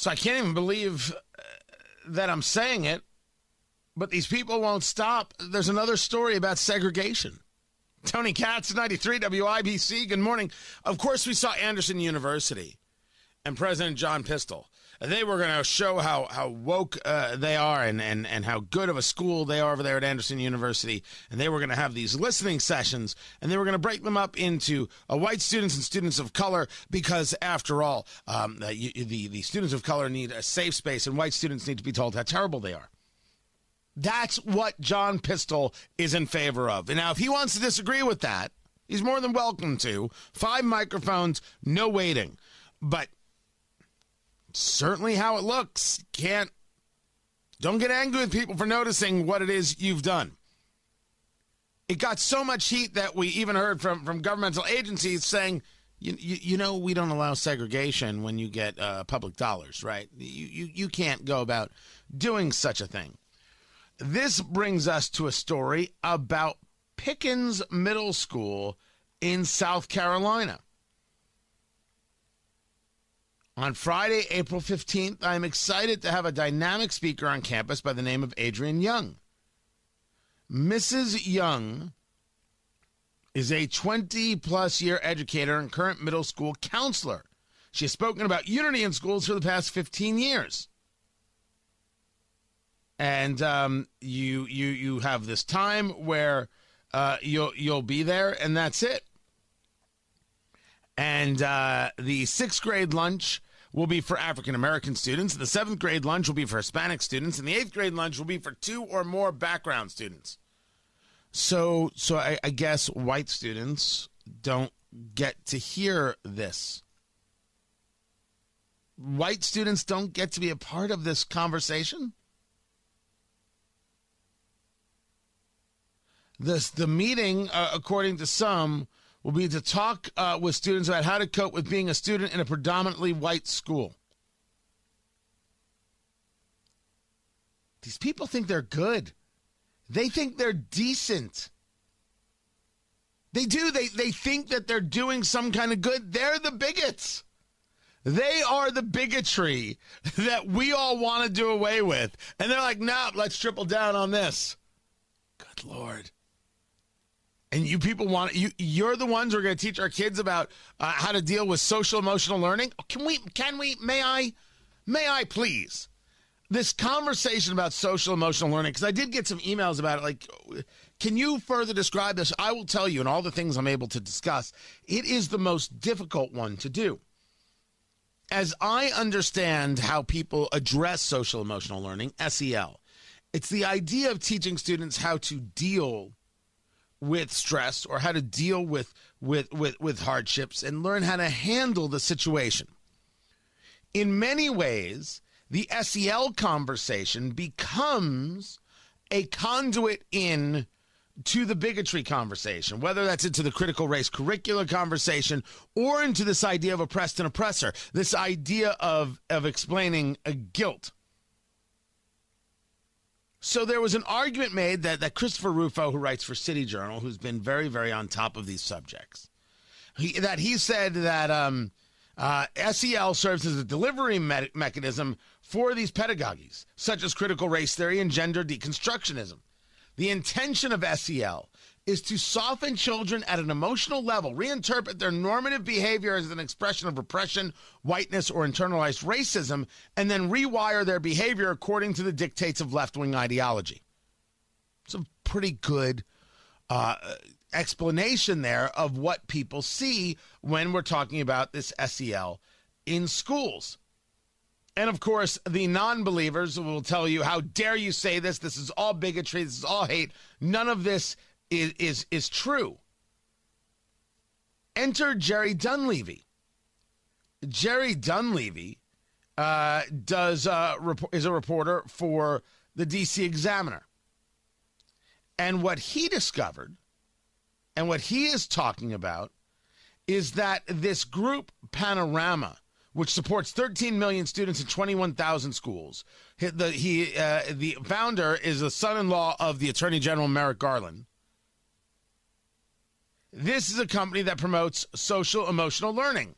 So I can't even believe uh, that I'm saying it, but these people won't stop. There's another story about segregation. Tony Katz, 93 WIBC. Good morning. Of course, we saw Anderson University and President John Pistole. They were going to show how, how woke uh, they are and, and, and how good of a school they are over there at Anderson University. And they were going to have these listening sessions and they were going to break them up into uh, white students and students of color because, after all, um, you, the, the students of color need a safe space and white students need to be told how terrible they are. That's what John Pistole is in favor of. And now, if he wants to disagree with that, he's more than welcome to. Five microphones, no waiting. But certainly how it looks. Can't. Don't get angry with people for noticing what it is you've done. It got so much heat that we even heard from, from governmental agencies saying, you, you, you know, we don't allow segregation when you get uh, public dollars, right? You, you, you can't go about doing such a thing. This brings us to a story about Pickens Middle School in South Carolina. On Friday, April 15th, I'm excited to have a dynamic speaker on campus by the name of Adrian Young. Mrs. Young is a 20 plus year educator and current middle school counselor. She has spoken about unity in schools for the past 15 years and um, you you you have this time where uh, you'll you'll be there, and that's it. And uh, the sixth grade lunch will be for African American students. The seventh grade lunch will be for Hispanic students, and the eighth grade lunch will be for two or more background students. So, so I, I guess white students don't get to hear this. White students don't get to be a part of this conversation. This the meeting, uh, according to some, will be to talk uh, with students about how to cope with being a student in a predominantly white school. These people think they're good. They think they're decent. They do. They they think that they're doing some kind of good. They're the bigots. They are the bigotry that we all want to do away with. And they're like, nah, let's triple down on this. Good Lord. And you people want you you're the ones who are going to teach our kids about uh, how to deal with social emotional learning. Can we can we may I may I please this conversation about social emotional learning because I did get some emails about it like can you further describe this? I will tell you and all the things I'm able to discuss. It is the most difficult one to do. As I understand how people address social emotional learning, SEL, it's the idea of teaching students how to deal with stress or how to deal with with with, with hardships and learn how to handle the situation. In many ways, the SEL conversation becomes a conduit in to the bigotry conversation, whether that's into the critical race curricular conversation or into this idea of oppressed and oppressor, this idea of of explaining a guilt so there was an argument made that, that Christopher Rufo, who writes for City Journal, who's been very, very on top of these subjects, he, that he said that um, uh, SEL serves as a delivery me- mechanism for these pedagogies, such as critical race theory and gender deconstructionism. The intention of SEL is to soften children at an emotional level, reinterpret their normative behavior as an expression of repression, whiteness, or internalized racism, and then rewire their behavior according to the dictates of left wing ideology. It's a pretty good uh, explanation there of what people see when we're talking about this SEL in schools. And of course, the non believers will tell you, How dare you say this? This is all bigotry. This is all hate. None of this is is is true. Enter Jerry Dunleavy. Jerry Dunleavy uh, does uh, is a reporter for the DC Examiner, and what he discovered, and what he is talking about, is that this group Panorama, which supports 13 million students in 21,000 schools, the he uh, the founder is the son-in-law of the Attorney General Merrick Garland this is a company that promotes social emotional learning.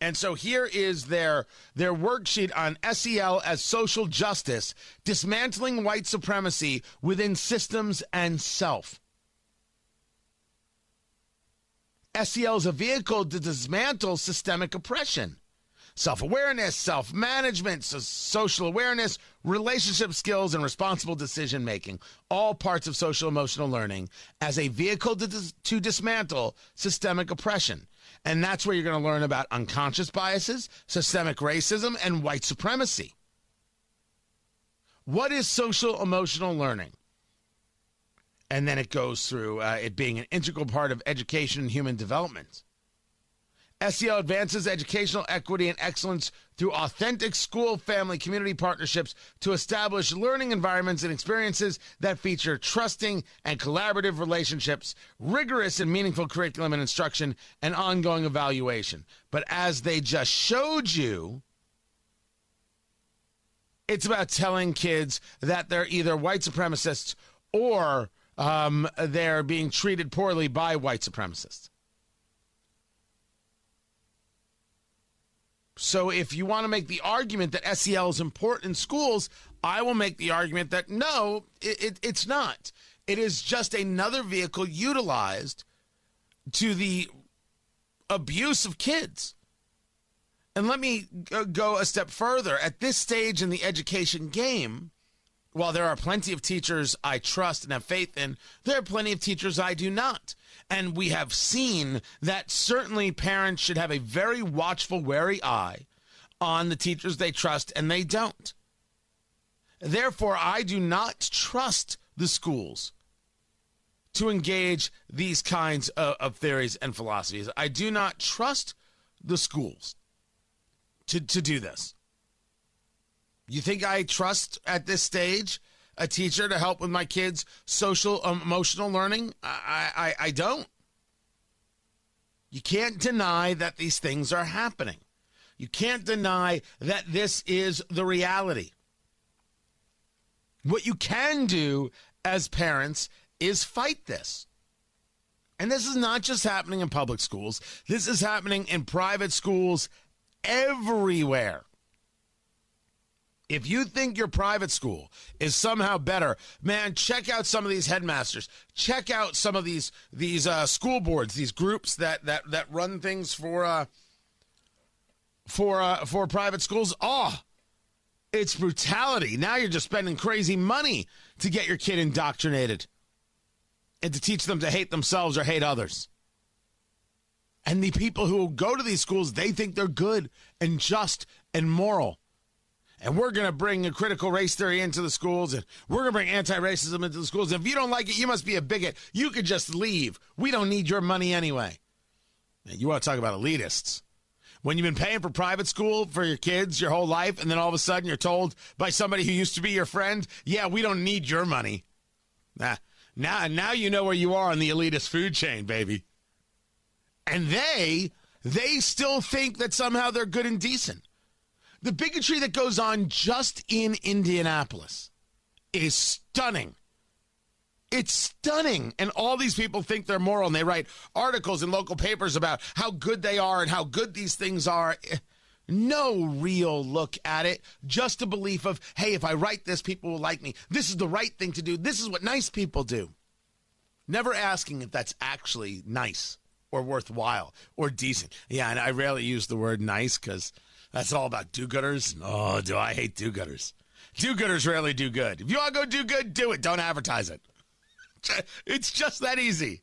And so here is their their worksheet on SEL as social justice, dismantling white supremacy within systems and self. SEL is a vehicle to dismantle systemic oppression. Self awareness, self management, so social awareness, relationship skills, and responsible decision making, all parts of social emotional learning as a vehicle to, dis- to dismantle systemic oppression. And that's where you're going to learn about unconscious biases, systemic racism, and white supremacy. What is social emotional learning? And then it goes through uh, it being an integral part of education and human development. SEL advances educational equity and excellence through authentic school, family, community partnerships to establish learning environments and experiences that feature trusting and collaborative relationships, rigorous and meaningful curriculum and instruction, and ongoing evaluation. But as they just showed you, it's about telling kids that they're either white supremacists or um, they're being treated poorly by white supremacists. So if you want to make the argument that SEL is important in schools, I will make the argument that no, it, it, it's not. It is just another vehicle utilized to the abuse of kids. And let me uh, go a step further. At this stage in the education game, while there are plenty of teachers I trust and have faith in, there are plenty of teachers I do not. And we have seen that certainly parents should have a very watchful, wary eye on the teachers they trust and they don't. Therefore, I do not trust the schools to engage these kinds of, of, theories and philosophies. I do not trust the schools to, to do this. You think I trust at this stage a teacher to help with my kids' social um, emotional learning? I, I, I don't. You can't deny that these things are happening. You can't deny that this is the reality. What you can do as parents is fight this. And this is not just happening in public schools, this is happening in private schools everywhere. If you think your private school is somehow better, man, check out some of these headmasters. Check out some of these these uh, school boards, these groups that that that run things for uh, for uh, for private schools. Oh, it's brutality. Now you're just spending crazy money to get your kid indoctrinated and to teach them to hate themselves or hate others. And the people who go to these schools, they think they're good and just and moral and we're going to bring a critical race theory into the schools and we're going to bring anti-racism into the schools. And if you don't like it, you must be a bigot. You could just leave. We don't need your money anyway. You want to talk about elitists. When you've been paying for private school for your kids your whole life, and then all of a sudden you're told by somebody who used to be your friend, yeah, we don't need your money. Nah, now, now you know where you are on the elitist food chain, baby. And they, they still think that somehow they're good and decent. The bigotry that goes on just in Indianapolis is stunning. It's stunning. And all these people think they're moral and they write articles in local papers about how good they are and how good these things are. No real look at it, just a belief of, hey, if I write this, people will like me. This is the right thing to do. This is what nice people do. Never asking if that's actually nice or worthwhile or decent. Yeah, and I rarely use the word nice because that's all about do gooders. Oh, do I hate do gooders? Do gooders rarely do good. If you want to go do good, do it. Don't advertise it. It's just that easy.